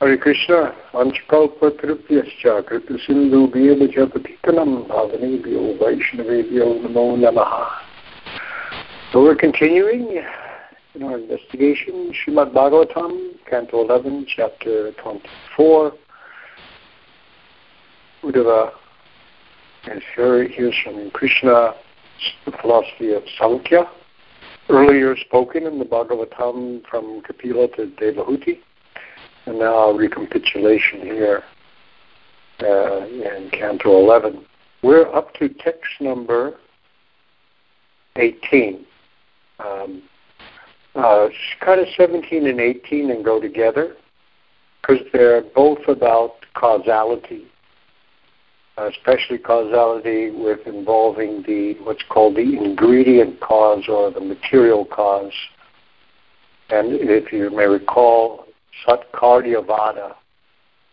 Hare Krishna, Namo Namaha. So we're continuing in our investigation, Shrimad Bhagavatam, Canto 11, Chapter 24. Uddhava is here, here is from Krishna the philosophy of Samkhya, earlier spoken in the Bhagavatam from Kapila to Devahuti. And now recapitulation here uh, in Canto 11. We're up to text number 18. Um, uh, kind of 17 and 18 and go together because they're both about causality, especially causality with involving the what's called the ingredient cause or the material cause. And if you may recall, Satkaryavada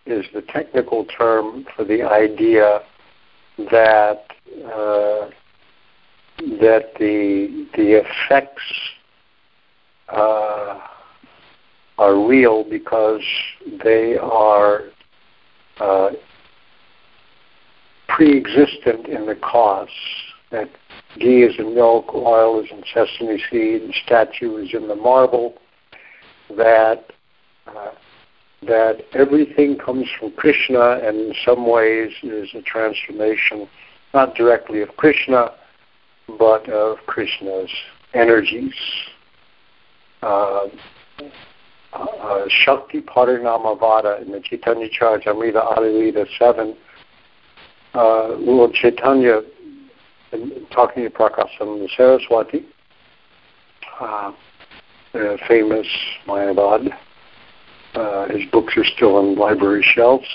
is the technical term for the idea that uh, that the the effects uh, are real because they are uh, pre-existent in the cause. That ghee is in milk, oil is in sesame seed, statue is in the marble. That that everything comes from Krishna and in some ways is a transformation not directly of Krishna but of Krishna's energies. Uh, uh, Shakti Parinamavada in the Chaitanya Charitamrita Adi-lila 7, uh, Lord Chaitanya, talking to Prakasam Saraswati, uh, famous Mayavad, uh, his books are still on library shelves.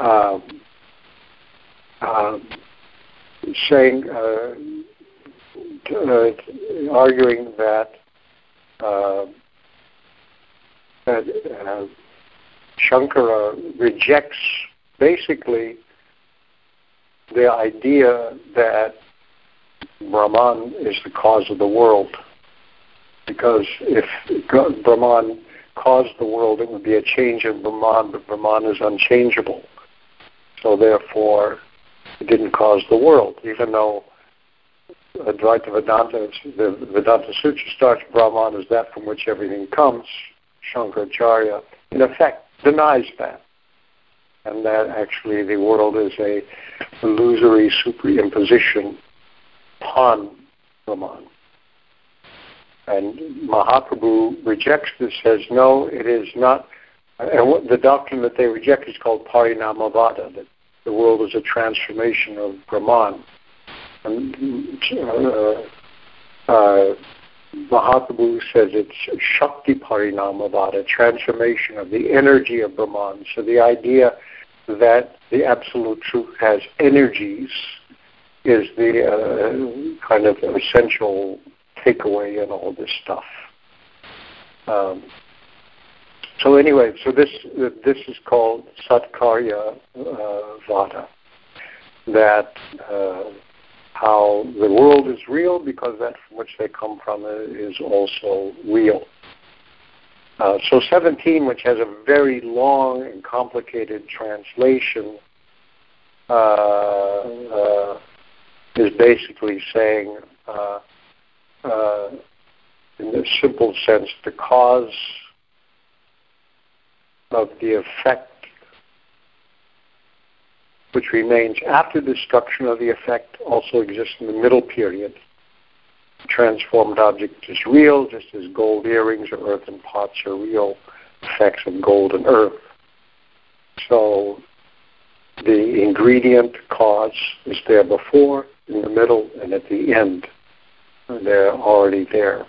Uh, uh, saying, uh, uh, arguing that uh, that Shankara rejects basically the idea that Brahman is the cause of the world. Because if Brahman caused the world, it would be a change in Brahman, but Brahman is unchangeable. So therefore, it didn't cause the world, even though Advaita Vedanta, the Vedanta Sutra starts Brahman is that from which everything comes. Shankaracharya, in effect, denies that. And that actually the world is a illusory superimposition upon Brahman. And Mahaprabhu rejects this, says, no, it is not. And the doctrine that they reject is called Parinamavada, that the world is a transformation of Brahman. And uh, uh, Mahaprabhu says it's Shakti Parinamavada, transformation of the energy of Brahman. So the idea that the Absolute Truth has energies is the uh, kind of essential takeaway and all this stuff. Um, so anyway, so this this is called Satkarya uh, Vada. That uh, how the world is real because that from which they come from is also real. Uh, so 17, which has a very long and complicated translation, uh, uh, is basically saying uh, in the simple sense, the cause of the effect which remains after destruction of the effect also exists in the middle period. The transformed object is real, just as gold earrings or earthen pots are real effects of gold and earth. So the ingredient cause is there before, in the middle, and at the end they're already there.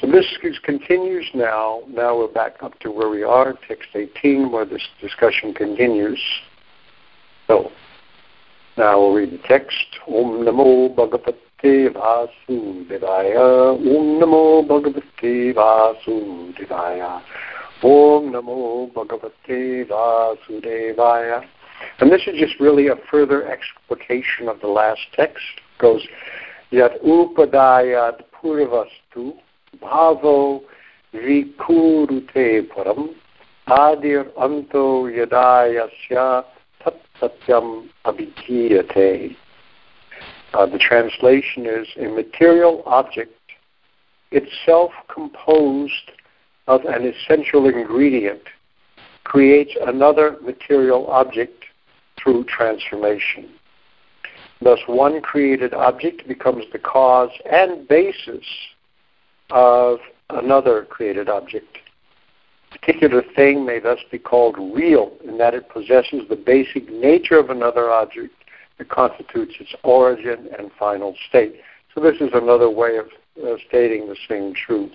So this continues now. Now we're back up to where we are, text 18, where this discussion continues. So now we'll read the text. Om Namo Bhagavate Vasudevaya. Om Namo Bhagavate Vasudevaya. Om Namo Bhagavate Vasudevaya. And this is just really a further explication of the last text. It goes Uh, the translation is a material object itself composed of an essential ingredient creates another material object through transformation. Thus, one created object becomes the cause and basis of another created object. A particular thing may thus be called real in that it possesses the basic nature of another object that constitutes its origin and final state. So this is another way of uh, stating the same truth.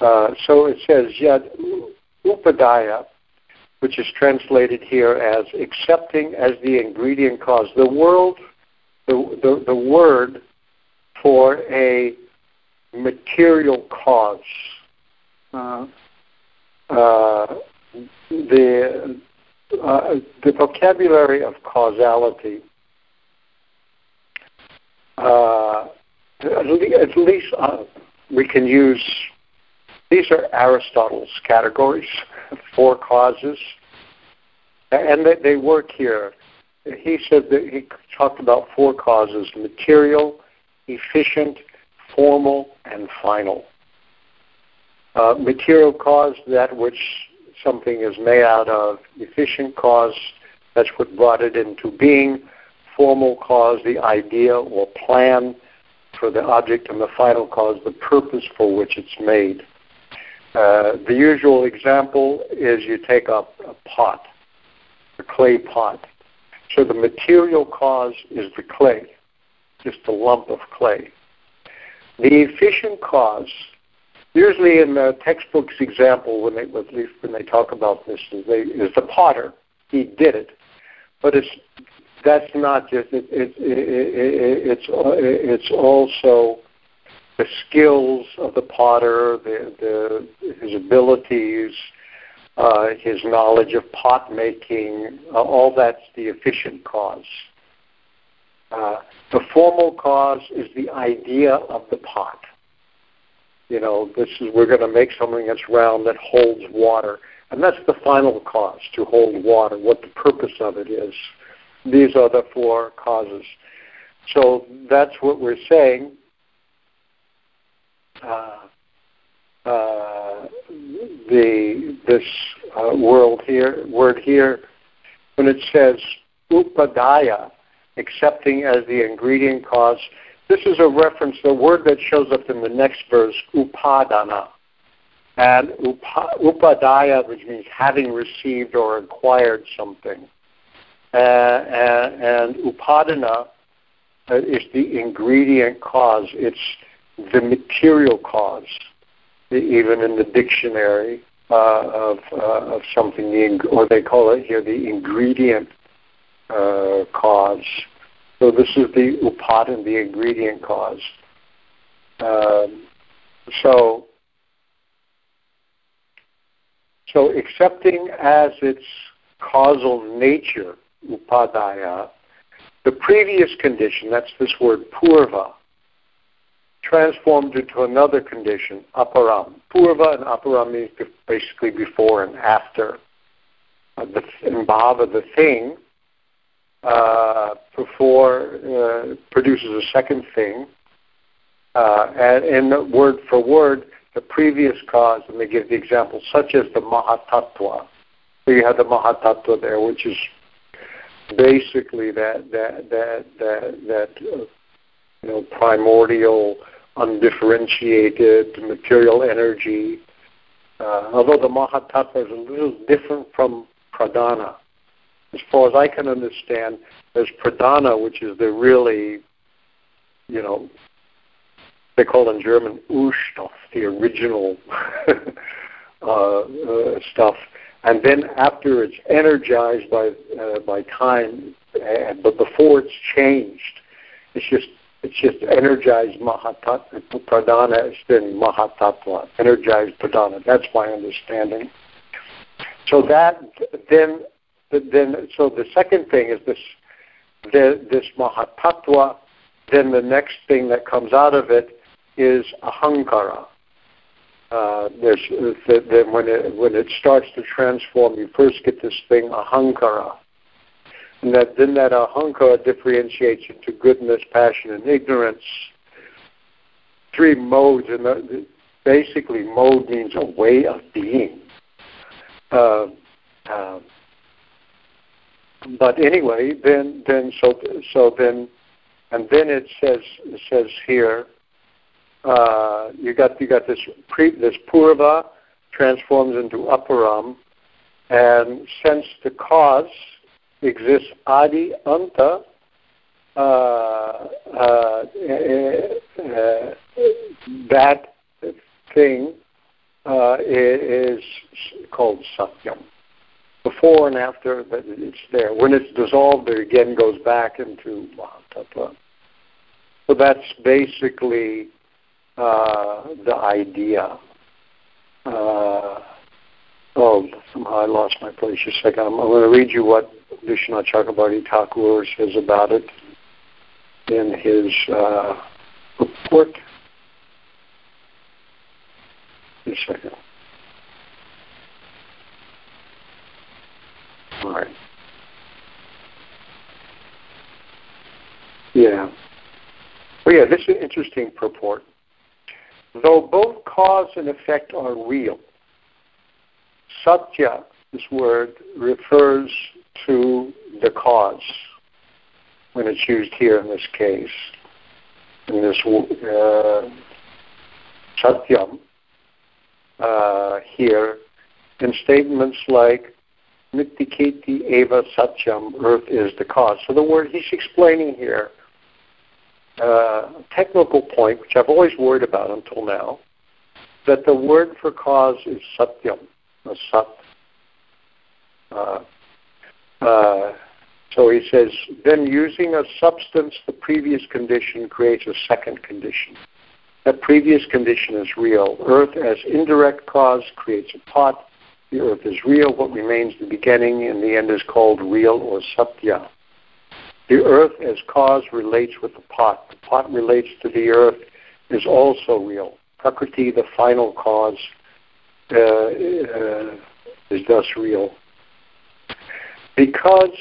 Uh, so it says, yet Upadaya, which is translated here as accepting as the ingredient cause. The world, the, the, the word for a material cause. Uh, uh, the uh, the vocabulary of causality, uh, at, least uh, we can use, these are Aristotle's categories, four causes, and they, they work here. He said that he talked about four causes material, efficient, formal, and final. Uh, material cause, that which something is made out of. Efficient cause, that's what brought it into being. Formal cause, the idea or plan for the object. And the final cause, the purpose for which it's made. Uh, the usual example is you take up a pot, a clay pot. So the material cause is the clay, just a lump of clay. The efficient cause usually in the textbooks example when they at least when they talk about this is, they, is the potter he did it but it's that's not just it, it, it, it's it's also the skills of the potter the, the his abilities uh, his knowledge of pot making uh, all that's the efficient cause uh, the formal cause is the idea of the pot you know, this is we're going to make something that's round that holds water, and that's the final cause to hold water. What the purpose of it is. These are the four causes. So that's what we're saying. Uh, uh, the this uh, world here word here when it says upadaya, accepting as the ingredient cause this is a reference, the word that shows up in the next verse, upadana. And upadaya, which means having received or acquired something. Uh, and, and upadana uh, is the ingredient cause. It's the material cause, even in the dictionary uh, of, uh, of something, or they call it here the ingredient uh, cause. So this is the upadana, the ingredient cause. Um, so, so accepting as its causal nature, upadaya, the previous condition, that's this word purva, transformed into another condition, aparam. Purva and aparam means basically before and after. Uh, the, bhava, the thing, uh, before uh, produces a second thing. Uh, and in word for word, the previous cause, and they give the example, such as the Mahatattva. So you have the Mahatattva there, which is basically that that that that that uh, you know primordial, undifferentiated material energy. Uh, although the Mahatattva is a little different from Pradhana as far as I can understand, there's pradhana, which is the really, you know, they call in German Urstoff, the original uh, uh, stuff. And then after it's energized by uh, by time, uh, but before it's changed, it's just it's just energized mahatattva. Pradhana is then mahatattva, energized pradhana. That's my understanding. So that then then so the second thing is this the, this mahatattva. Then the next thing that comes out of it is ahankara. uh, there's then when it when it starts to transform, you first get this thing ahankara, and that then that ahankara differentiates into goodness, passion, and ignorance. Three modes, and basically, mode means a way of being. Uh, uh, but anyway, then then so so then, and then it says it says here uh, you got you got this pre, this purva transforms into aparam, and since the cause exists adi anta, uh, uh, uh that thing uh, is called satyam. Before and after, but it's there. When it's dissolved, it again goes back into Mahatattva. So that's basically uh, the idea. Uh, oh, somehow I lost my place. Just a second. I'm going to read you what Vishwanath Chakrabarti Thakur says about it in his uh, report. Just a second. All right. Yeah. Well, yeah, this is an interesting purport. Though both cause and effect are real, satya, this word, refers to the cause when it's used here in this case. In this uh, satyam uh, here, in statements like Nitiketi eva satyam, earth is the cause. So the word he's explaining here uh, technical point, which I've always worried about until now, that the word for cause is satyam, or sat. Uh, uh, so he says, then using a substance, the previous condition creates a second condition. That previous condition is real. Earth as indirect cause creates a pot. The earth is real. What remains the beginning and the end is called real or satya. The earth as cause relates with the pot. The pot relates to the earth is also real. Prakriti, the final cause, uh, uh, is thus real. Because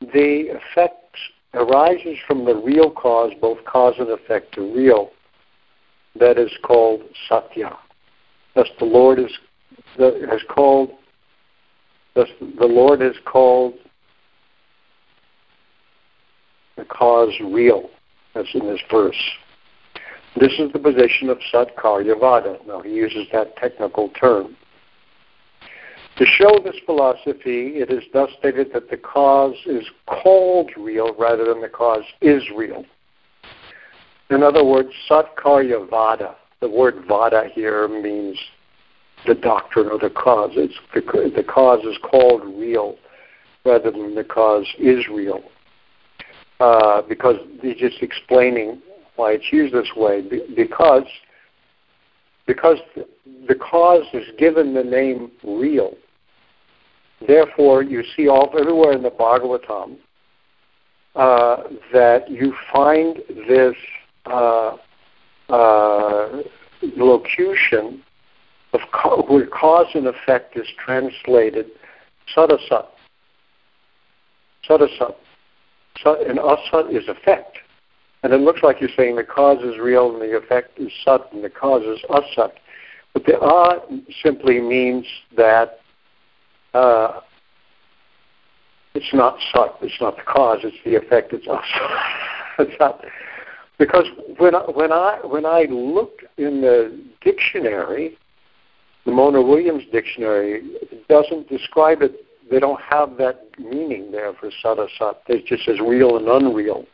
the effect arises from the real cause, both cause and effect are real, that is called satya. Thus the Lord is has called thus the Lord has called the cause real. That's in this verse. This is the position of Satkaryavada. Now, he uses that technical term. To show this philosophy, it is thus stated that the cause is called real rather than the cause is real. In other words, Satkaryavada, the word vada here means the doctrine or the cause. It's the, the cause is called real rather than the cause is real. Uh, because he's just explaining why it's used this way. because because the cause is given the name real. Therefore, you see all everywhere in the Bhagavatam uh, that you find this uh, uh, locution of co- where cause and effect is translated sadasat. Sadasat and asat is effect. And it looks like you're saying the cause is real and the effect is sat and the cause is asat. But the a simply means that uh, it's not sat, it's not the cause, it's the effect, it's asat. it's not, because when I, when I when I look in the dictionary, the Monier Williams dictionary, doesn't describe it they don't have that meaning there for sadasat. It just says real and unreal.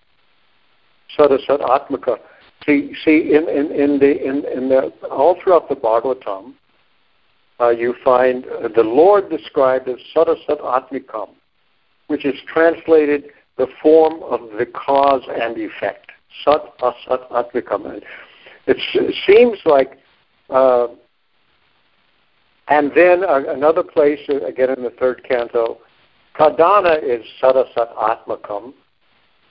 Sadasat atmaka. See, see, in, in, in the in, in the all throughout the Bhagavatam, uh, you find uh, the Lord described as sadasat atmikam, which is translated the form of the cause and effect. Sat asat atmikam. it seems like uh, and then uh, another place, uh, again in the third canto, Pradhana is Sadasat Atmakam.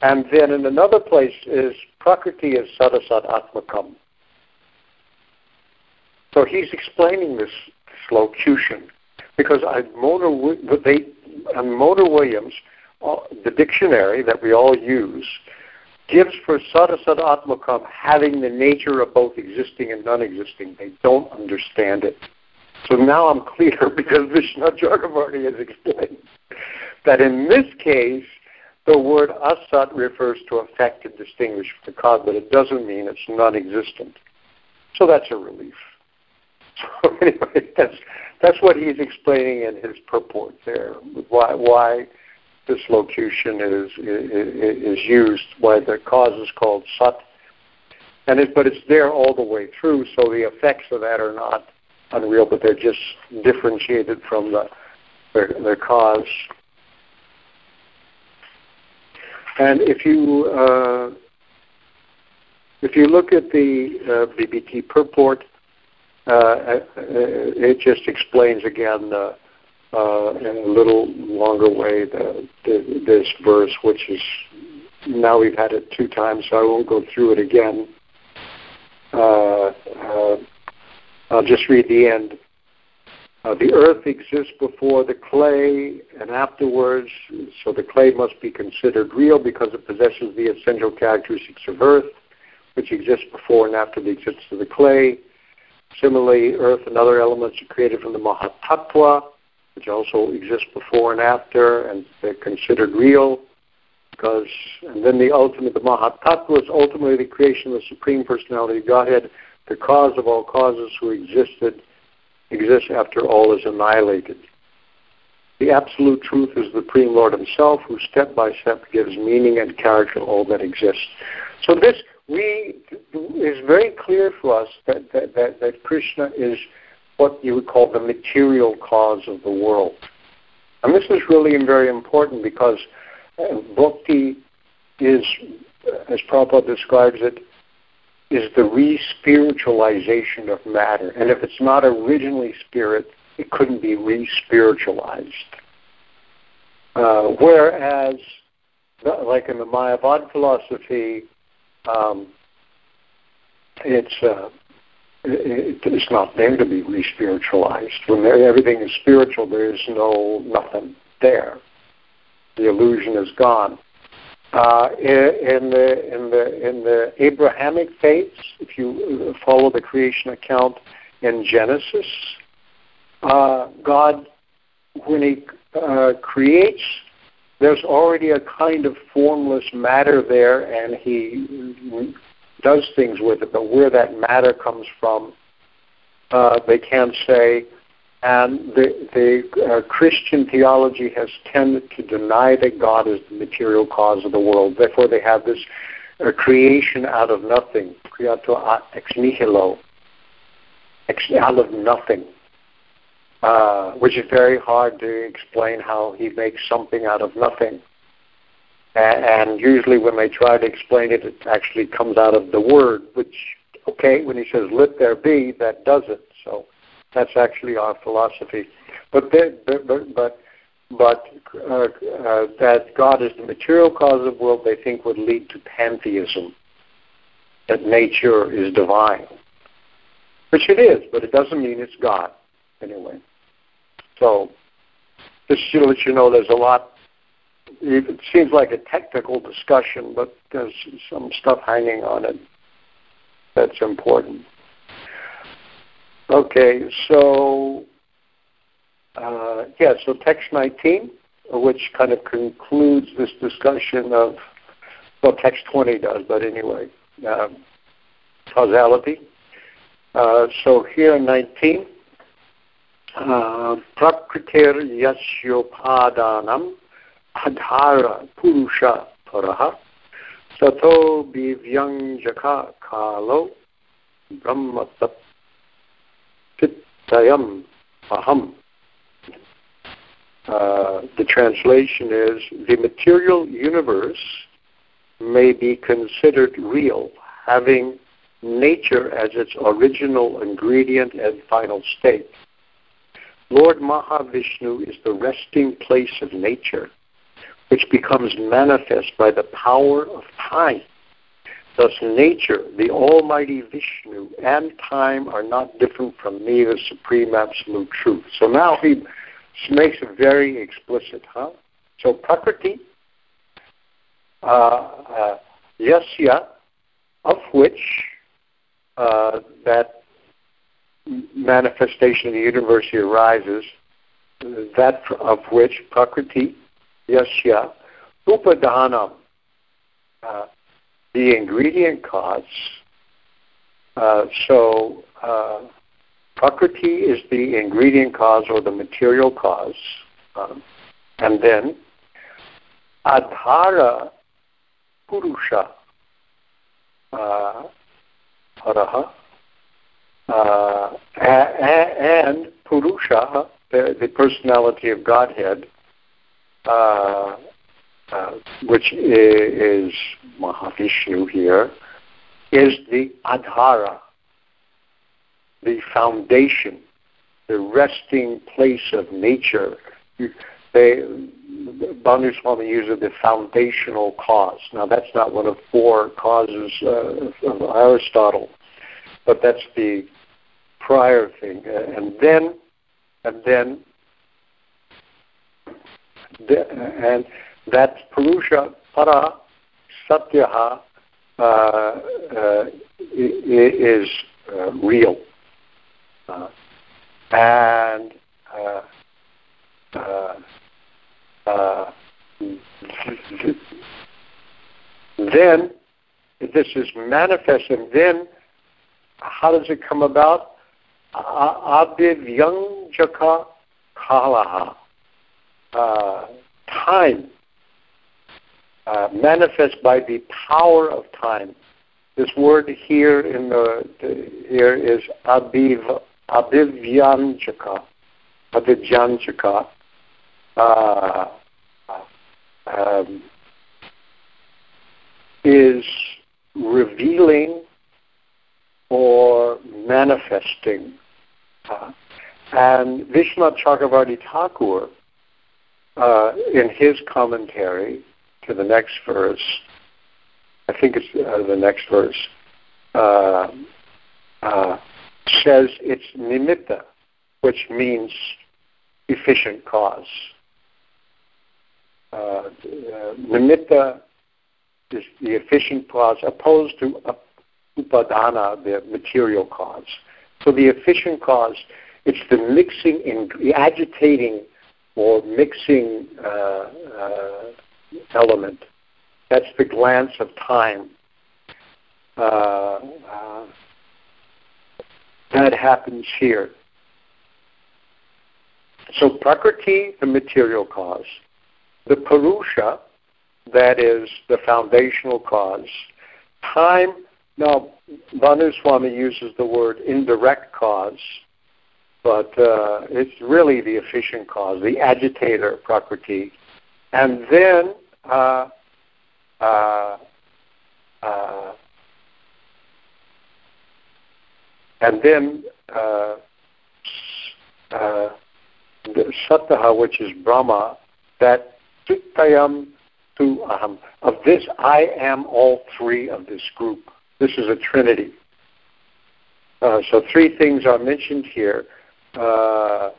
And then in another place is Prakriti is Sadasat Atmakam. So he's explaining this locution because I, Monier, they, and Monier Williams, uh, the dictionary that we all use, gives for Sadasat Atmakam having the nature of both existing and non-existing. They don't understand it. So now I'm clear because Vishnu Chakravarti has explained that in this case, the word asat refers to affect and distinguish the but it doesn't mean it's non-existent. So that's a relief. So anyway, that's that's what he's explaining in his purport there. Why why this locution is is, used, why the cause is called sat, and it, but it's there all the way through. So the effects of that are not unreal, but they're just differentiated from the their, their cause. And if you uh, if you look at the uh, BBT purport, uh, uh, it just explains again uh, uh, in a little longer way the, the, this verse, which is now we've had it two times, so I won't go through it again. I'll just read the end. Uh, the earth exists before the clay and afterwards, so the clay must be considered real because it possesses the essential characteristics of earth, which exists before and after the existence of the clay. Similarly, earth and other elements are created from the Mahatattva, which also exists before and after, and they're considered real. Because, and then the ultimate, the Mahatattva is ultimately the creation of the Supreme Personality of Godhead, the cause of all causes who existed exists after all is annihilated. The absolute truth is the Supreme Lord Himself, who step by step gives meaning and character to all that exists. So this we is very clear for us that, that, that, that Krishna is what you would call the material cause of the world. And this is really very important because uh, bhakti is, as Prabhupada describes it, is the re-spiritualization of matter. And if it's not originally spirit, it couldn't be re-spiritualized. Uh, whereas, like in the Mayavad philosophy, um, it's uh, it, it's not there to be re-spiritualized. When everything is spiritual, there is no nothing there. The illusion is gone. Uh, in the in the in the Abrahamic faiths, if you follow the creation account in Genesis, uh, God, when He uh, creates, there's already a kind of formless matter there, and He does things with it. But where that matter comes from, uh, they can't say. And the, the uh, Christian theology has tended to deny that God is the material cause of the world. Therefore, they have this uh, creation out of nothing, creatio ex nihilo, ex, out of nothing, uh, which is very hard to explain how he makes something out of nothing. And, usually, when they try to explain it, it actually comes out of the word, which, okay, when he says, let there be, that does it. So that's actually our philosophy. But they, but but but uh, uh, that God is the material cause of the world, they think would lead to pantheism. That nature is divine, which it is, but it doesn't mean it's God anyway. So just to let you know, there's a lot. It seems like a technical discussion, but there's some stuff hanging on it that's important. Okay, so uh, yeah, so text 19, which kind of concludes this discussion of, well, text 20 does, but anyway, um, causality. Uh, so here in 19, paraha sato bivyangjaka kalo brahma Chittayam Aham. Uh, the translation is the material universe may be considered real, having nature as its original ingredient and final state. Lord Mahavishnu is the resting place of nature, which becomes manifest by the power of time Thus, nature, the Almighty Vishnu, and time are not different from me, the Supreme Absolute Truth. So now he makes it very explicit, huh? So, Prakriti, uh, uh, yasya, of which uh, that manifestation of the universe arises, that of which Prakriti, yasya, upadanam, uh, the ingredient cause. Uh, so, uh, Prakriti is the ingredient cause or the material cause. Um, and then, Adhara Purusha, uh, Araha, uh, and Purusha, the, the personality of Godhead, uh, uh, which is Mahavishnu here, is the Adhara, the foundation, the resting place of nature. They, Bhanu Swami uses the foundational cause. Now, that's not one of four causes uh, of Aristotle, but that's the prior thing. And then, and then, and that Purusha, Para, Satyaha, uh, uh, is uh, real. Uh, and uh, uh, then this is manifest, and then how does it come about? Abhivyanjaka kalaha. Uh, time uh, manifest by the power of time. This word here in the, the here is abiv abhivyanjaka, abhivyanjaka. Uh, um, is revealing or manifesting. Uh, and Vishwanath Chakravarti Thakur, uh, in his commentary to the next verse, I think it's uh, the next verse, uh, uh, says it's nimitta, which means efficient cause. Uh, nimitta is the efficient cause opposed to upadana, the material cause. So the efficient cause, it's the mixing, in, the agitating or mixing uh, uh, element. That's the glance of time. Uh, uh, that happens here. So Prakriti, the material cause, the Purusha, that is the foundational cause, time, now Bhanu Swami uses the word indirect cause, but uh, it's really the efficient cause, the agitator, Prakriti, and then uh, uh, uh, and then uh, uh, the Sataha, which is Brahma, that Chittayam tu aham. Of this, I am all three of this group. This is a trinity. Uh, so three things are mentioned here. Uh,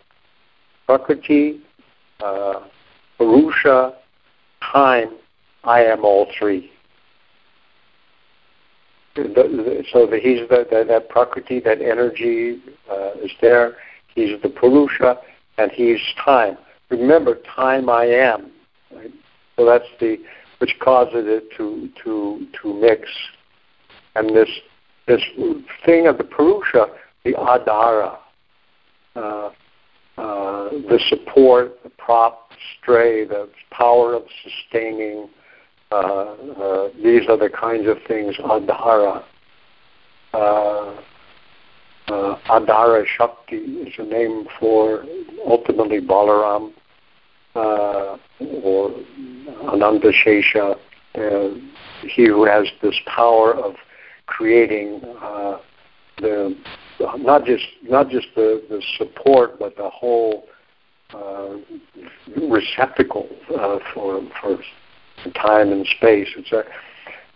Prakriti, uh, Purusha, time, I am all three. The, the, so the, he's the, that prakriti, that energy uh, is there. He's the purusha, and he's time. Remember, time I am. Right? So that's the which causes it to to to mix. And this this thing of the purusha, the adhara, uh, uh, the support, the prop, stray, the power of sustaining. Uh, uh, these are the kinds of things adhara. Uh, uh, Adhara Shakti is a name for ultimately Balaram or Ananta Shesha, uh, he who has this power of creating uh, the not just not just the, the support, but the whole uh, receptacle uh, for for time and space. A,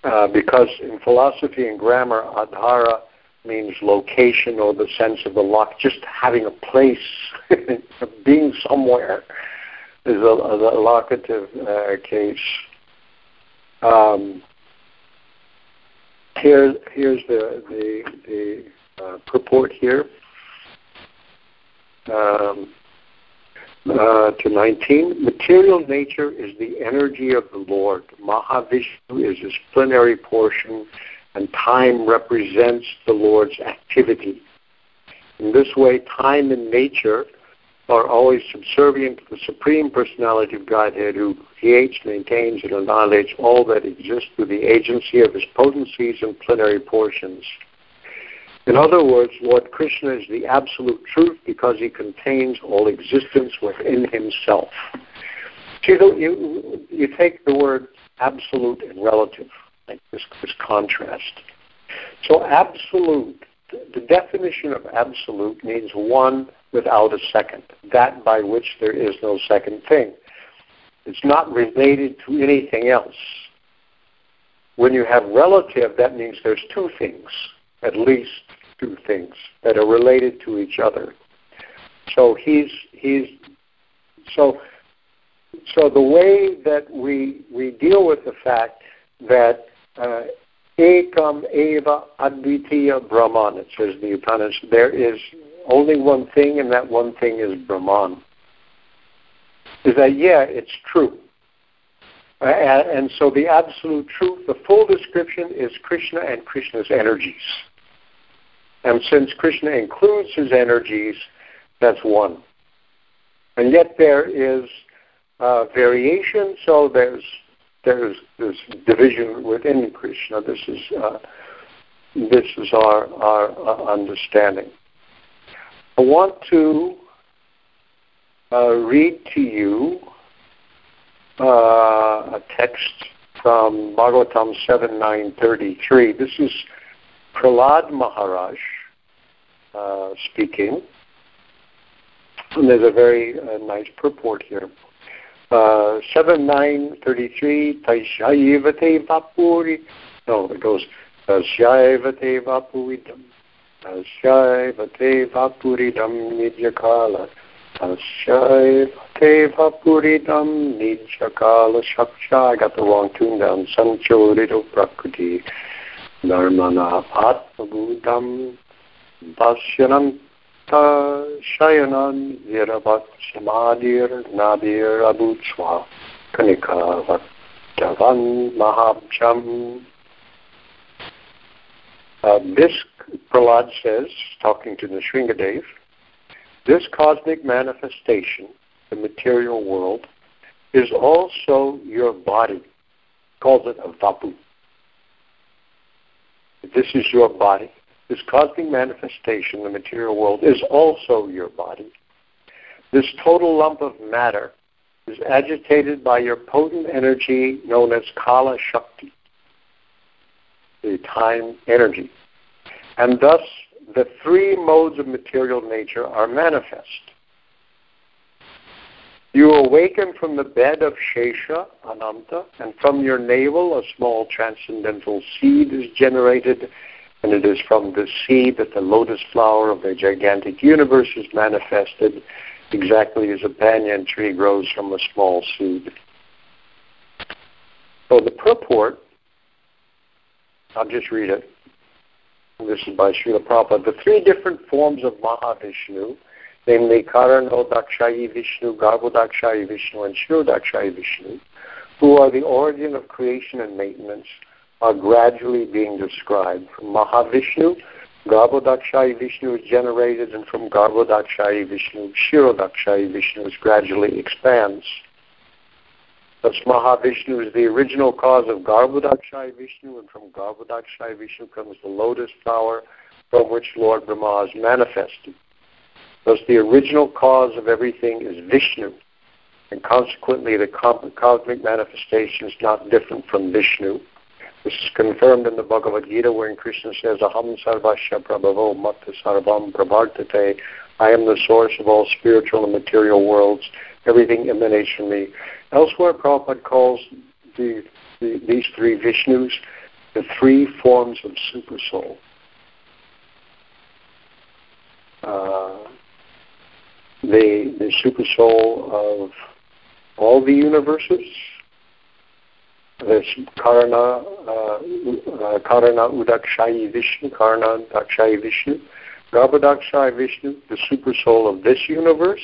uh, because in philosophy and grammar, adhara means location or the sense of the lock, just having a place, being somewhere is a, a locative uh, case. Um, here, here's the, the, the uh, purport here um, uh, to 19. Material nature is the energy of the Lord. Mahavishnu is his plenary portion, and time represents the Lord's activity. In this way, time and nature are always subservient to the Supreme Personality of Godhead who creates, maintains, and annihilates all that exists through the agency of his potencies and plenary portions. In other words, Lord Krishna is the absolute truth because he contains all existence within himself. See, you, you take the word absolute and relative, like this, this contrast. So absolute, the definition of absolute means one without a second, that by which there is no second thing. It's not related to anything else. When you have relative, that means there's two things at least two things that are related to each other. So he's he's so so the way that we we deal with the fact that uh, ekam eva advitiya brahman, it says the Upanishad, there is only one thing, and that one thing is Brahman. Is that yeah, it's true. Uh, and so the absolute truth, the full description is Krishna and Krishna's energies. And since Krishna includes his energies, that's one. And yet there is uh, variation, so there's there's this division within Krishna. This is uh, this is our our uh, understanding. I want to uh, read to you uh, a text from Bhagavatam 7.9.33. This is Prahlad Maharaj uh, speaking. And there's a very uh, nice purport here. Uh, 7933 Taishayavate Vapuri. No, it goes Taishayavate Vapuridam. तस्यैव तेव पुरितं निजकाल तस्यैव तेव पुरितं निजकालशक्षागतवान् तुन्दं सञ्चोरितो प्रकृति धर्मणा आत्मभूतं पश्यनन्त शयनं निरवत् समाधिर्नाभिरभूत्स्वा कनिकावत्तवन् महाब्जम् This Prahlad says, talking to Nrsingadev, this cosmic manifestation, the material world, is also your body. Calls it a vapu. This is your body. This cosmic manifestation, the material world, is also your body. This total lump of matter is agitated by your potent energy known as Kala Shakti, the time energy. And thus, the three modes of material nature are manifest. You awaken from the bed of Shesha, Ananta, and from your navel a small transcendental seed is generated, and it is from this seed that the lotus flower of the gigantic universe is manifested, exactly as a banyan tree grows from a small seed. So the purport, I'll just read it. This is by Srila Prabhupada. The three different forms of Mahavishnu namely Karano Dakshayi Vishnu, Garbhodakshayi Vishnu, and Shirodakshayi Vishnu, who are the origin of creation and maintenance, are gradually being described. From Mahavishnu, Garbhodakshayi Vishnu is generated, and from Garbhodakshayi Vishnu, Shirodakshayi Vishnu gradually expands. Thus, Mahavishnu is the original cause of Garbhodakshayi Vishnu, and from Garbhodakshayi Vishnu comes the lotus flower from which Lord Brahma is manifested. Thus, the original cause of everything is Vishnu, and consequently, the cosmic manifestation is not different from Vishnu. This is confirmed in the Bhagavad Gita, wherein Krishna says, Aham sarvasya prabhavo matta sarvam prabhartate. I am the source of all spiritual and material worlds. Everything emanates from me. Elsewhere, Prabhupada calls the, the, these three Vishnus the three forms of supersoul. Uh, the the supersoul of all the universes. This Karana, uh, uh, Karana Udakshayi Vishnu, Karana Dakshayi Vishnu, Garbhodakshayi Vishnu, the supersoul of this universe,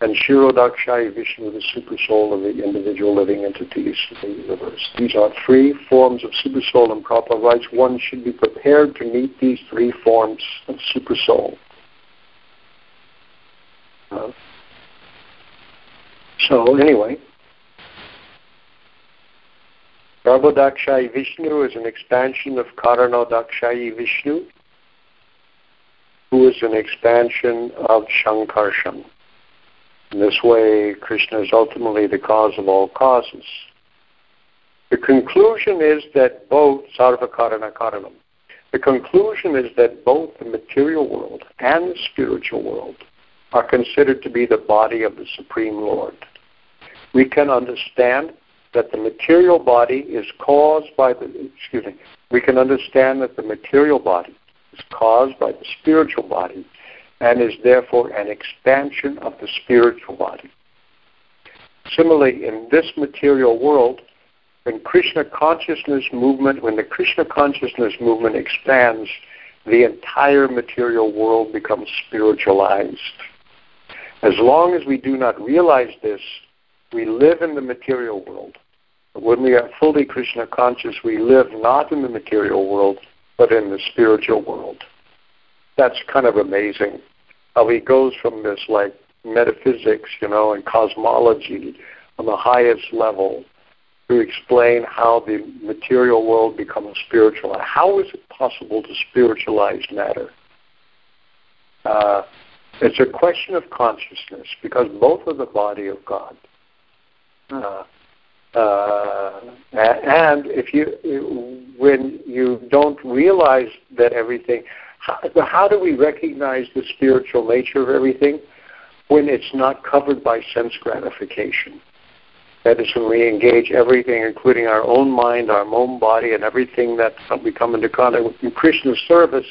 and Kshirodakshayi Vishnu, the supersoul of the individual living entities of the universe. These are three forms of supersoul, and Prabhupada writes one should be prepared to meet these three forms of supersoul. Uh, so anyway, Garbhodakshayi Vishnu is an expansion of Karanodakshayi Vishnu, who is an expansion of Shankarshan. In this way, Krishna is ultimately the cause of all causes. The conclusion is that both Sarvakarana Karanam, the conclusion is that both the material world and the spiritual world are considered to be the body of the Supreme Lord. We can understand that the material body is caused by the, excuse me, we can understand that the material body is caused by the spiritual body and is therefore an expansion of the spiritual body. Similarly, in this material world, when Krishna consciousness movement, when the Krishna consciousness movement expands, the entire material world becomes spiritualized. As long as we do not realize this, we live in the material world. But when we are fully Krishna conscious, we live not in the material world, but in the spiritual world. That's kind of amazing how he goes from this like metaphysics, you know, and cosmology on the highest level to explain how the material world becomes spiritual. How is it possible to spiritualize matter? Uh, it's a question of consciousness because both are the body of God. Uh, uh, and if you, when you don't realize that everything, how, how do we recognize the spiritual nature of everything? When it's not covered by sense gratification. That is when we engage everything, including our own mind, our own body, and everything that we come into contact with in Krishna's service,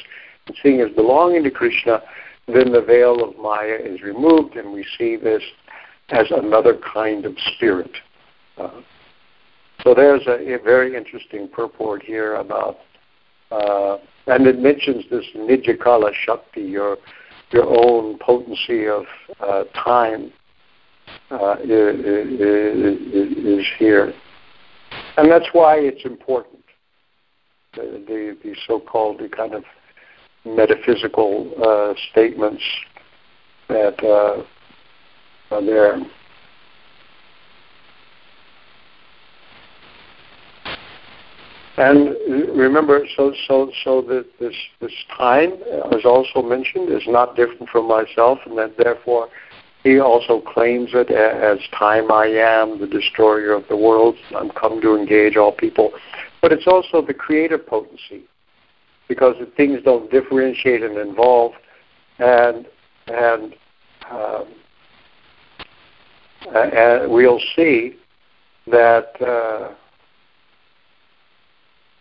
and seeing as belonging to Krishna, then the veil of Maya is removed, and we see this as another kind of spirit. Uh, so there's a, a, very interesting purport here about uh, and it mentions this Nijakala Shakti, your your own potency of uh, time uh, is, here, and that's why it's important. The, the, the so-called the kind of metaphysical uh, statements that uh, are there. And remember, so so so that this this time, as also mentioned, is not different from myself, and that therefore he also claims it as time I am, the destroyer of the world. I'm come to engage all people, but it's also the creative potency, because things don't differentiate and involve, and and um, and we'll see that. Uh,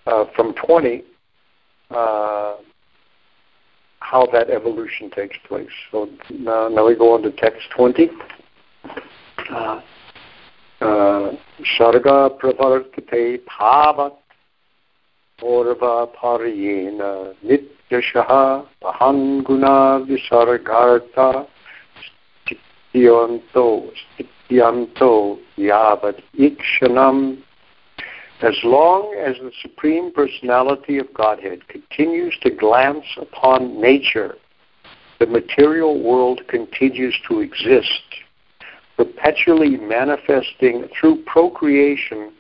uh, from 20, uh, how that evolution takes place. So now, now we go on to text 20. Uh, uh, Sarga pravartate bhavat orva pariyena nityashaha pahanguna visargarta as long as the Supreme Personality of Godhead continues to glance upon nature, the material world continues to exist, perpetually manifesting through procreation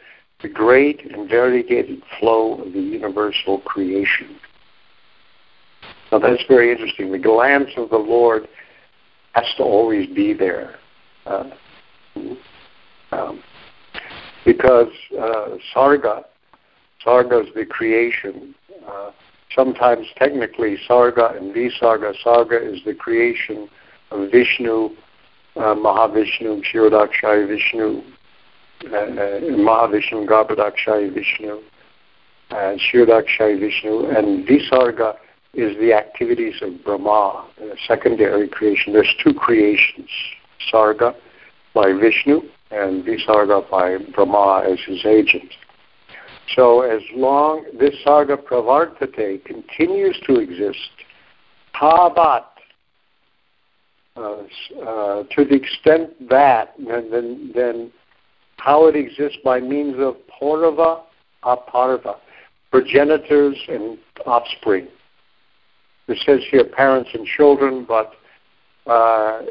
the great and variegated flow of the universal creation. Now that's very interesting. The glance of the Lord has to always be there. Uh, um, because uh, sarga, sarga is the creation. Uh, sometimes technically sarga and visarga, sarga is the creation of Vishnu, uh, Mahavishnu, Kshirodakshaya Vishnu, uh, uh, Mahavishnu, Garbhodakshayi Vishnu. and Kshirodakshayi Vishnu, and Visarga is the activities of Brahma, the secondary creation. There's two creations, Sarga by Vishnu and Visarga by Brahma as his agent. So as long this Sarga Pravartate continues to exist, Tavat, uh, uh, to the extent that, then, then how it exists by means of Paurava, Aparva, progenitors and offspring. It says here parents and children, but uh,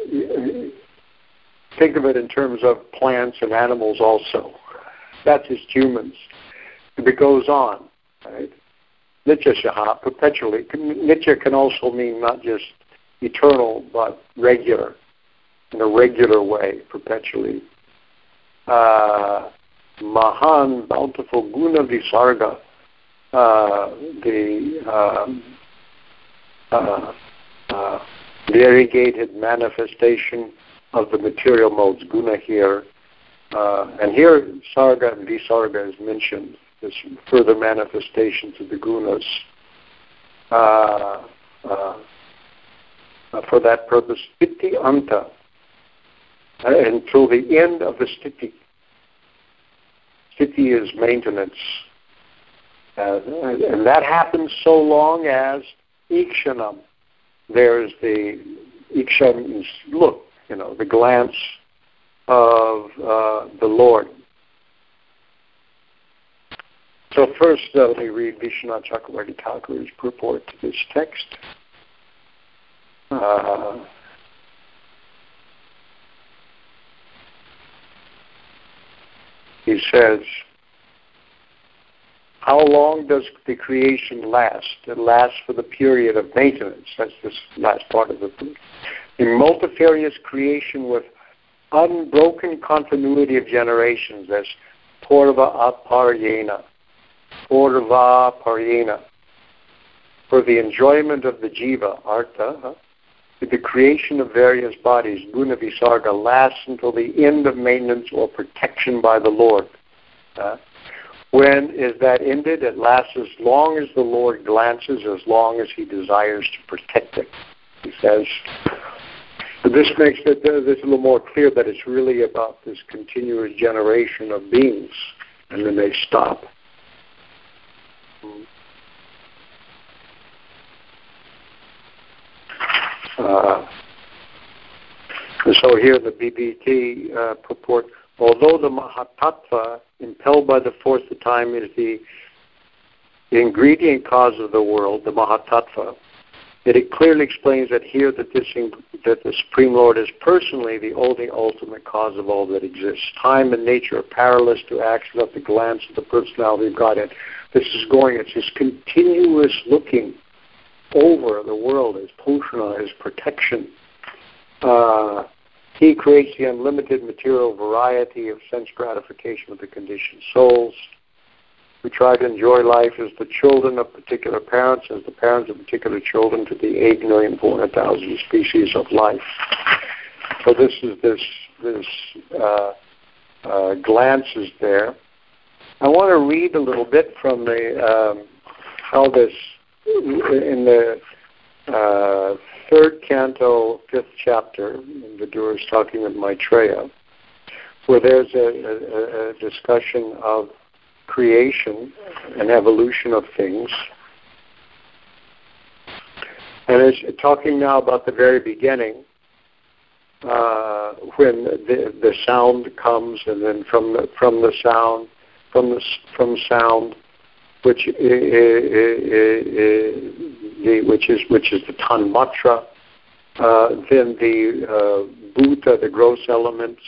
think of it in terms of plants and animals also. That's just humans. It goes on, right? Nitya Shaha, perpetually. Nitya can also mean not just eternal, but regular, in a regular way, perpetually. Uh, Mahan, bountiful guna visarga, uh, the um, uh, uh, variegated manifestation of the material modes, guna here. Uh, and here, sarga and visarga is mentioned, this further manifestations of the gunas. Uh, uh, for that purpose, sthiti anta, uh, until the end of the sthiti. Sthiti is maintenance. Uh, and that happens so long as ikshanam. There's the iksha means look, you know, the glance of uh, the Lord. So first, uh, let me read Vishwanath Chakravarti Thakur's purport to this text. Uh, he says, how long does the creation last? It lasts for the period of maintenance. That's this last part of the. In multifarious creation with unbroken continuity of generations, as Purva Aparyena. Purva Paryena. For the enjoyment of the jiva, artha, the creation of various bodies, guna visarga, lasts until the end of maintenance or protection by the Lord. Uh, when is that ended? It lasts as long as the Lord glances, as long as He desires to protect it. He says. This makes it uh, this a little more clear that it's really about this continuous generation of beings, and then they stop. Uh, so here the BBT uh, purport, although the Mahatattva impelled by the force of time is the, the ingredient cause of the world, the Mahatattva. It clearly explains that here that this that the Supreme Lord is personally the only ultimate cause of all that exists. Time and nature are powerless to act without the glance of the personality of Godhead. This is going, it's this continuous looking over the world as Pushna, as protection. Uh, he creates the unlimited material variety of sense gratification of the conditioned souls. We try to enjoy life as the children of particular parents, as the parents of particular children to the 8,400,000 species of life. So this is this this uh, uh, glances there. I want to read a little bit from the um, how this in the uh, third canto, fifth chapter, Vidura is talking with Maitreya, where there's a, a, a discussion of creation and evolution of things. And it's talking now about the very beginning, uh, when the, the sound comes, and then from the, from the sound, from the from sound, which which is which is the tanmatra, uh, then the uh, bhuta, the gross elements,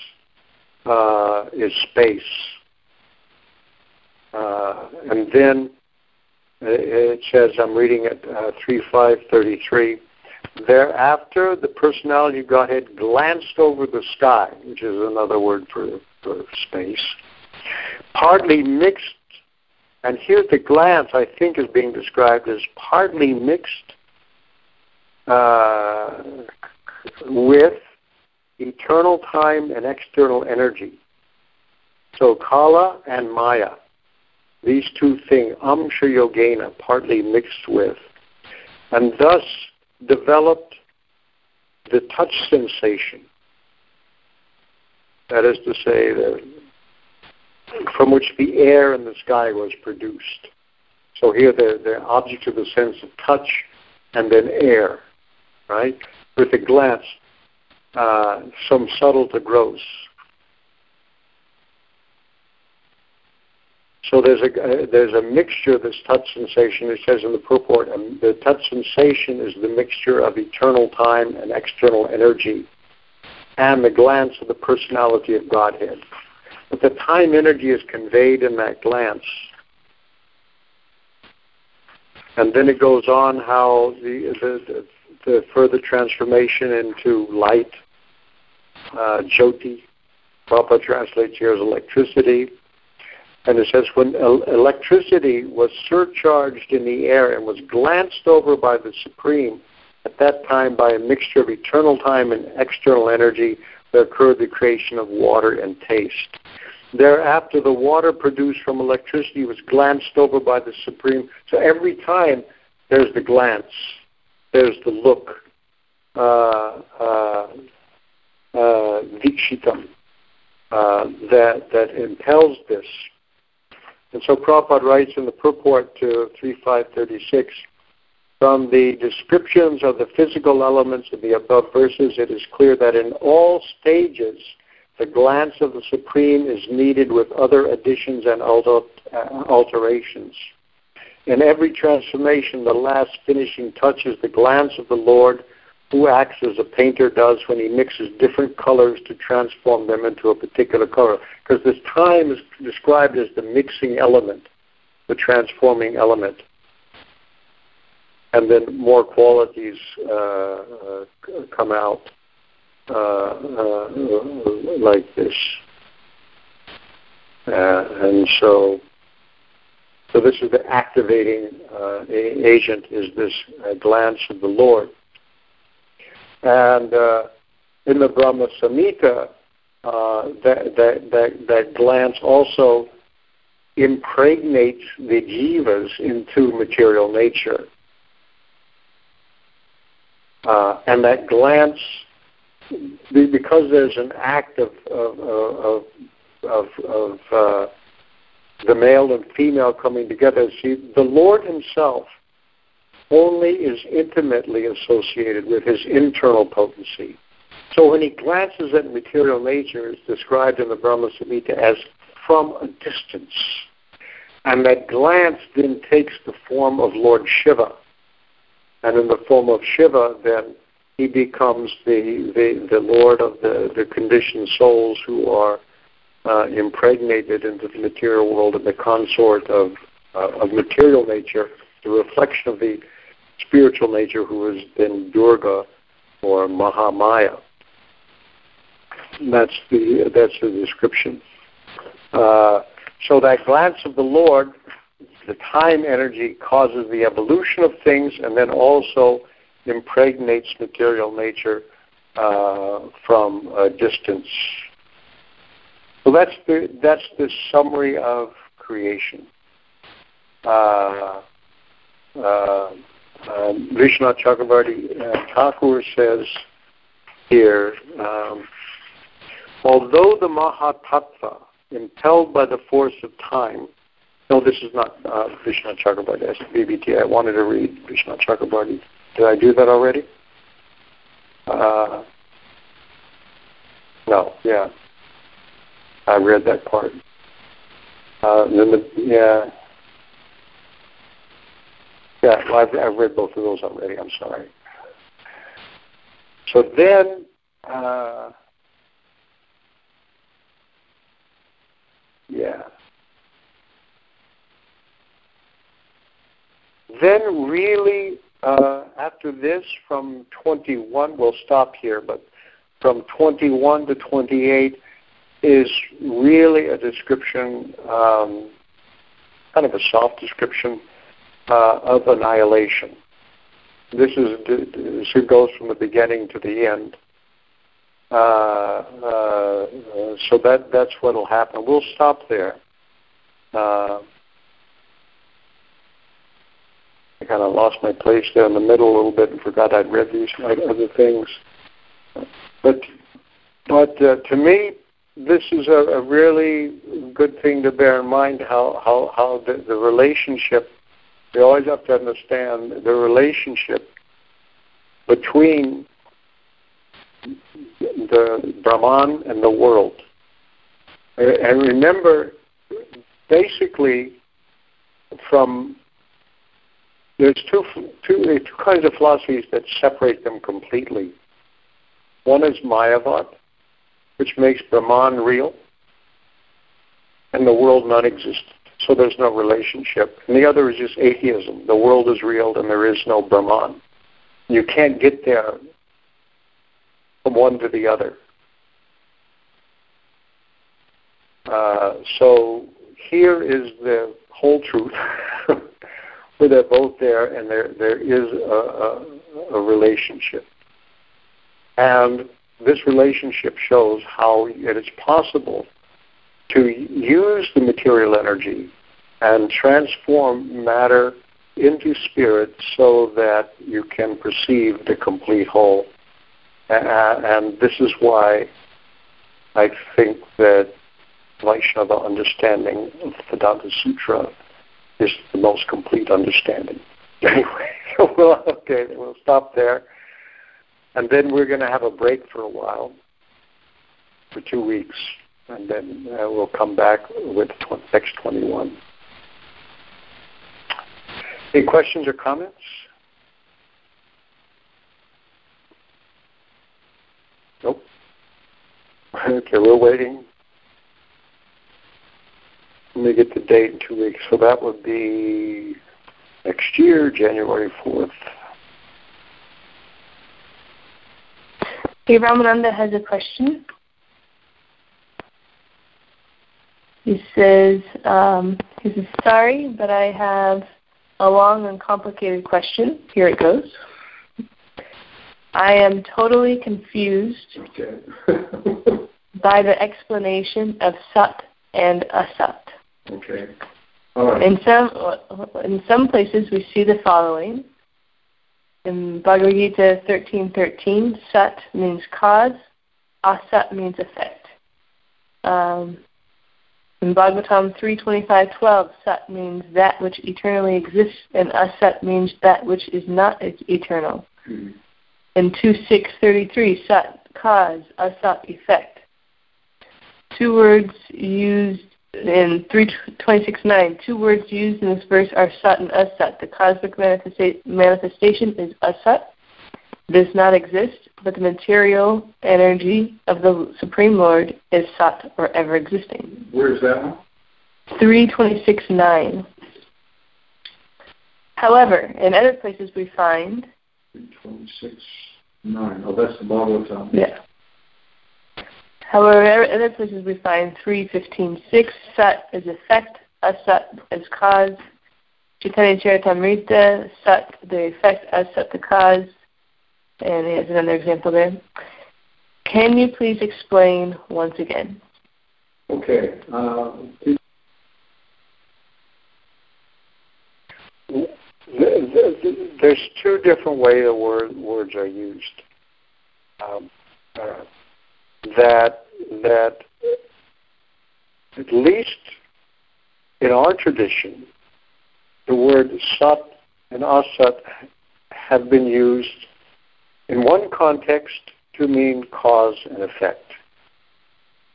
uh, is space, uh, and then it says I'm reading it uh, three five thirty three. Thereafter, the personality of Godhead glanced over the sky, which is another word for, for space, partly mixed and here the glance, I think, is being described as partly mixed uh, with eternal time and external energy. So Kala and Maya. These two things, amsha yogena, partly mixed with, and thus developed the touch sensation. That is to say, the, from which the air in the sky was produced. So here the, the object of the sense of touch and then air, right? With a glance, uh, some subtle to gross. So there's a uh, there's a mixture of this touch sensation. It says in the purport, um, the touch sensation is the mixture of eternal time and external energy, and the glance of the personality of Godhead. But the time energy is conveyed in that glance, and then it goes on how the the, the further transformation into light, uh, jyoti. Prabhupada translates here as electricity and it says, when electricity was surcharged in the air and was glanced over by the Supreme, at that time by a mixture of eternal time and external energy, there occurred the creation of water and taste. Thereafter, the water produced from electricity was glanced over by the Supreme. So every time there's the glance, there's the look, uh, uh, uh, uh, that, that impels this and so Prabhupada writes in the purport to 3536 from the descriptions of the physical elements of the above verses, it is clear that in all stages, the glance of the Supreme is needed with other additions and uh, alterations. In every transformation, the last finishing touch is the glance of the Lord who acts as a painter does when he mixes different colors to transform them into a particular color. Because this time is described as the mixing element, the transforming element. And then more qualities uh, uh, come out uh, uh like this. Uh, and so so this is the activating uh, agent is this glance of the Lord. And uh, in the Brahma Samhita, uh, that, that, that, that glance also impregnates the jivas into material nature. Uh, and that glance, because there's an act of, of, of, of, of uh, the male and female coming together, see, the Lord Himself only is intimately associated with his internal potency. So when he glances at material nature, it's described in the Brahma Samhita as from a distance. And that glance then takes the form of Lord Shiva. And in the form of Shiva, then he becomes the, the, the Lord of the, the conditioned souls who are uh, impregnated into the material world and the consort of, uh, of material nature, the reflection of the spiritual nature who has been Durga or Mahamaya. That's the that's the description. Uh, so that glance of the Lord, the time energy causes the evolution of things, and then also impregnates material nature uh, from a distance. So that's the that's the summary of creation. Uh, uh um, Vishwanath Chakravarti uh, Thakur says here, um, although the Mahatattva, impelled by the force of time, no, this is not uh, Vishwanath Chakravarti, that's BBT. I wanted to read Vishwanath Chakravarti. Did I do that already? Uh, no, yeah. I read that part. Uh, the, yeah, yeah, well, I've, I've read both of those already. I'm sorry. So then, uh, yeah. Then really, uh, after this, from 21, we'll stop here, but from 21 to 28 is really a description, um, kind of a soft description uh, of annihilation. This is this goes from the beginning to the end. Uh, uh, so that that's what will happen. We'll stop there. Uh, I kind of lost my place there in the middle a little bit and forgot I'd read these other things. But but uh, to me, this is a, a, really good thing to bear in mind. How how how the, the relationship. We always have to understand the relationship between the Brahman and the world. And remember, basically, from there's two, two, two kinds of philosophies that separate them completely. One is Mayavad, which makes Brahman real and the world non existent. So there's no relationship. And the other is just atheism. The world is real and there is no Brahman. You can't get there from one to the other. Uh, so here is the whole truth, where they're both there and there there is a, a, a relationship. And this relationship shows how it is possible to use the material energy and transform matter into spirit so that you can perceive the complete whole. And this is why I think that Vaishnava understanding of the Vedanta Sutra is the most complete understanding. Anyway, so we'll, okay, we'll stop there. And then we're going to have a break for a while, for two weeks, and then uh, we'll come back with tw- next 21. Any questions or comments? Nope. Okay, we're waiting. Let me get the date in two weeks. So that would be next year, January 4th. Hey, Ramananda has a question. He says, um, he says, sorry, but I have a long and complicated question. Here it goes. I am totally confused okay. by the explanation of Sat and Asat. Okay. In some in some places we see the following. In Bhagavad Gita 13:13, Sat means cause, Asat means effect. Um, in Bhagavatam 3.25.12, Sat means that which eternally exists, and Asat means that which is not eternal. In 2.6.33, Sat, cause, Asat, effect. Two words used in 3.26.9, two words used in this verse are Sat and Asat. The cosmic manifesta- manifestation is Asat, does not exist, but the material energy of the Supreme Lord is Sat or ever existing. Where is that one? 326.9. However, in other places we find. 326.9. Oh, that's the Bhagavatam. Yeah. However, in other places we find 315.6. Sat is effect, Asat is cause. Chaitanya Charitamrita, Sat the effect, Asat the cause and here's another example there. Can you please explain once again? Okay. Uh, there's two different ways the word, words are used. Um, uh, that that at least in our tradition, the word sat and asat have been used in one context to mean cause and effect.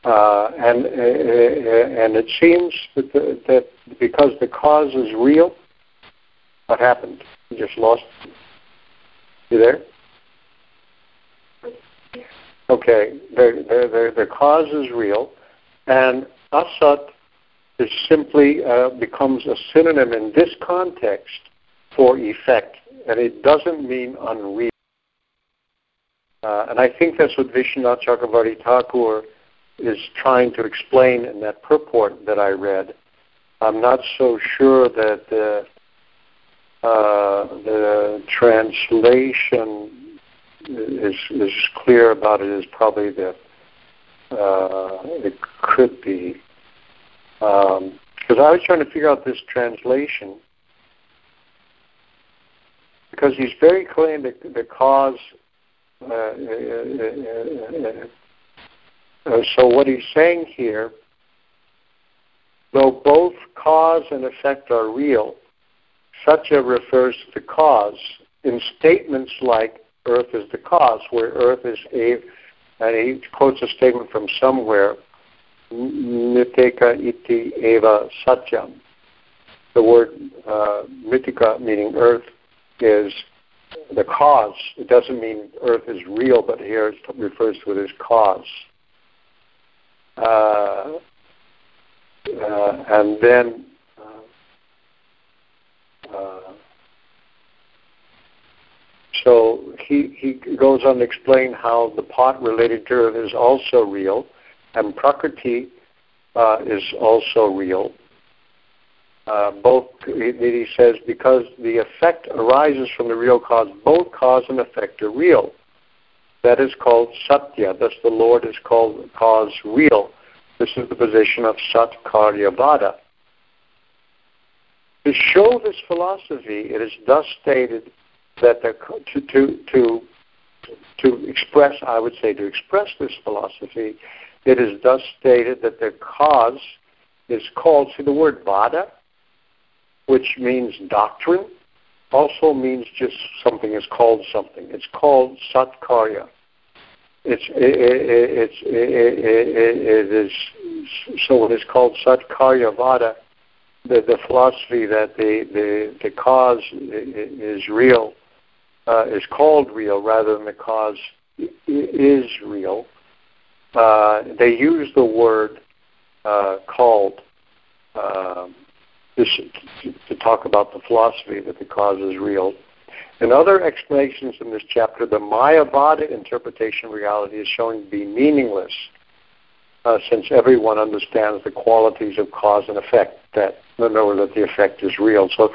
Uh, and uh, and it seems that, the, that because the cause is real, what happened? You just lost. You there? Okay, the, the, the, the cause is real, and asat is simply uh, becomes a synonym in this context for effect, and it doesn't mean unreal. Uh, and I think that's what Vishwanath Chakravarti Thakur is trying to explain in that purport that I read. I'm not so sure that the, uh, the translation is, is clear about it as probably the uh, it could be. Because um, I was trying to figure out this translation because he's very clear that the cause. Uh, uh, so what he's saying here, though both cause and effect are real, Satya refers to the cause in statements like earth is the cause, where earth is a, and he quotes a statement from somewhere, Miteka iti eva satyam. The word uh, mitika, meaning earth, is the cause. It doesn't mean earth is real, but here it refers to it as cause. Uh, uh, and then uh, uh, so he, he goes on to explain how the pot related to earth is also real, and prakriti uh, is also real. Uh, both, he says, because the effect arises from the real cause, both cause and effect are real. That is called satya. Thus, the Lord is called cause real. This is the position of Sat Karya Vada. To show this philosophy, it is thus stated that the, to, to, to, to express, I would say, to express this philosophy, it is thus stated that the cause is called, see the word vada, which means doctrine, also means just something is called something. It's called satkarya. It's it, it, it's it, it is so it is called satkarya vada, the the philosophy that the the the cause is real uh, is called real rather than the cause is real. Uh, they use the word uh, called um, to, to talk about the philosophy that the cause is real. In other explanations in this chapter, the Mayavada interpretation of reality is shown to be meaningless, uh, since everyone understands the qualities of cause and effect. That other that the effect is real. So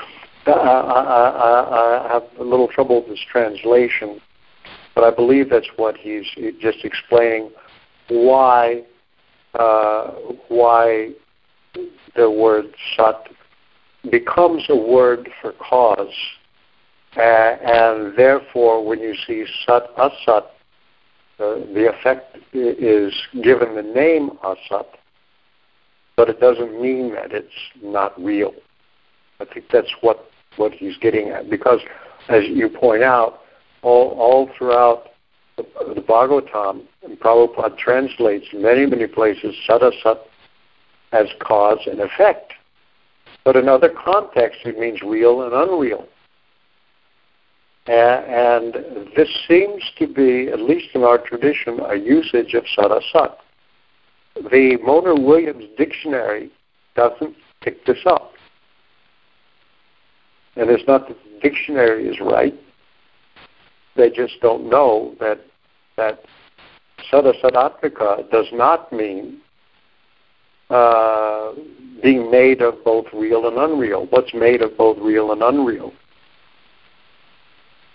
uh, I, I, I have a little trouble with this translation, but I believe that's what he's just explaining why uh, why the word sat becomes a word for cause, uh, and therefore, when you see sat asat, uh, the effect is given the name asat, but it doesn't mean that it's not real. I think that's what what he's getting at, because as you point out, all all throughout the, the Bhagavatam, Prabhupada translates many many places sat asat as cause and effect. But in other contexts, it means real and unreal. And this seems to be, at least in our tradition, a usage of sadasat. The Monier Williams dictionary doesn't pick this up. And it's not that the dictionary is right. They just don't know that that sadasadatmaka does not mean uh, being made of both real and unreal. What's made of both real and unreal?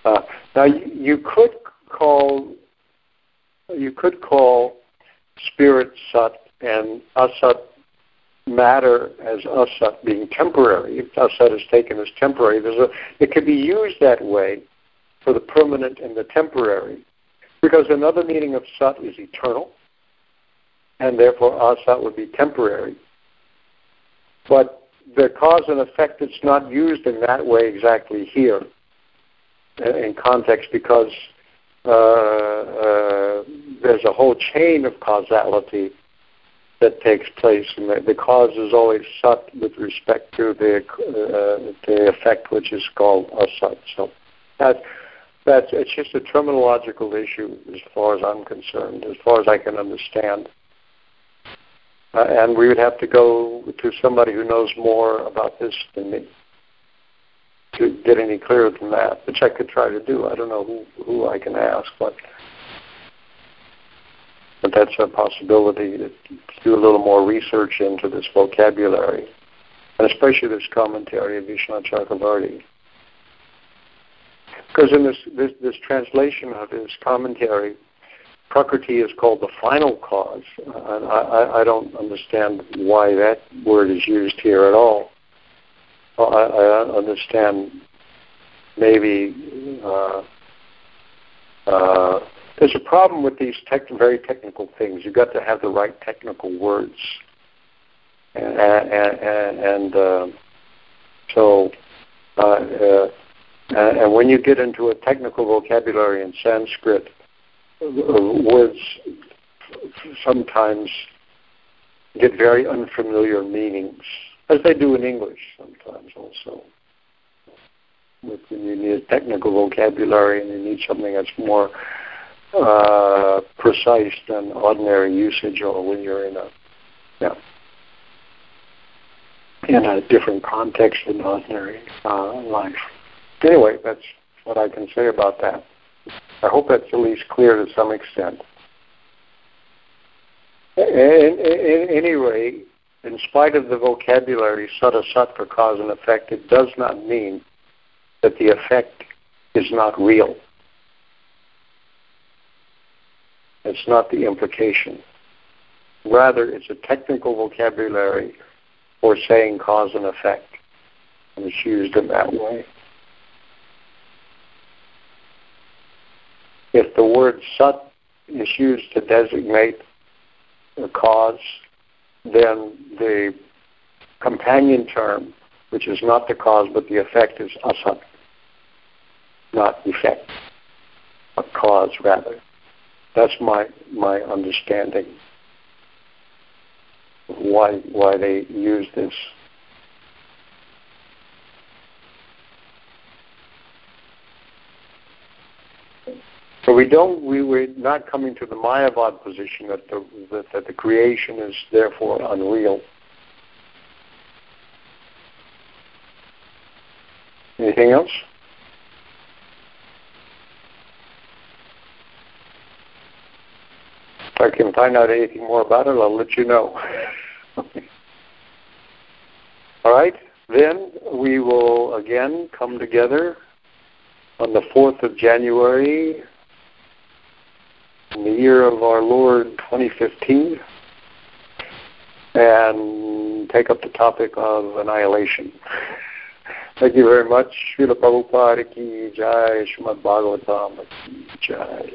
Uh, now you could call you could call spirit sat and asat matter as asat being temporary. If asat is taken as temporary, there's a, it could be used that way for the permanent and the temporary. Because another meaning of sat is eternal, and therefore asat would be temporary. But the cause and effect, it's not used in that way exactly here in context because uh, uh, there's a whole chain of causality that takes place, and the, the cause is always sat with respect to the uh, the effect, which is called asat. So that that's it's just a terminological issue as far as I'm concerned, as far as I can understand. Uh, and we would have to go to somebody who knows more about this than me to get any clearer than that, which I could try to do. I don't know who, who I can ask, but but that's a possibility to do a little more research into this vocabulary, and especially this commentary of Vishwanath Chakravarti. Because in this, this, this translation of his commentary, Prakriti is called the final cause, I, I don't understand why that word is used here at all. I, I understand maybe uh, uh, there's a problem with these tech, very technical things. You've got to have the right technical words, and and, and uh, so uh, uh, and when you get into a technical vocabulary in Sanskrit, words sometimes get very unfamiliar meanings, as they do in English sometimes also. When you need a technical vocabulary and you need something that's more uh, precise than ordinary usage or when you're in a yeah, in a different context than ordinary uh, life. Anyway, that's what I can say about that. I hope that's at least clear to some extent. In, in, any in spite of the vocabulary sat asat for cause and effect, it does not mean that the effect is not real. It's not the implication. Rather, it's a technical vocabulary for saying cause and effect, and it's used in that way. If the word sat is used to designate a cause, then the companion term, which is not the cause but the effect, is asat, not effect, but cause rather. That's my my understanding why why they use this. So we don't we we're not coming to the Mayavad position that the that, that the creation is therefore unreal. Anything else? If I can find out anything more about it, I'll let you know. All right, then we will again come together on the 4th of January in the year of our Lord 2015 and take up the topic of annihilation. Thank you very much. Srila Prabhupada ki jai, Srimad Bhagavatam ki jai.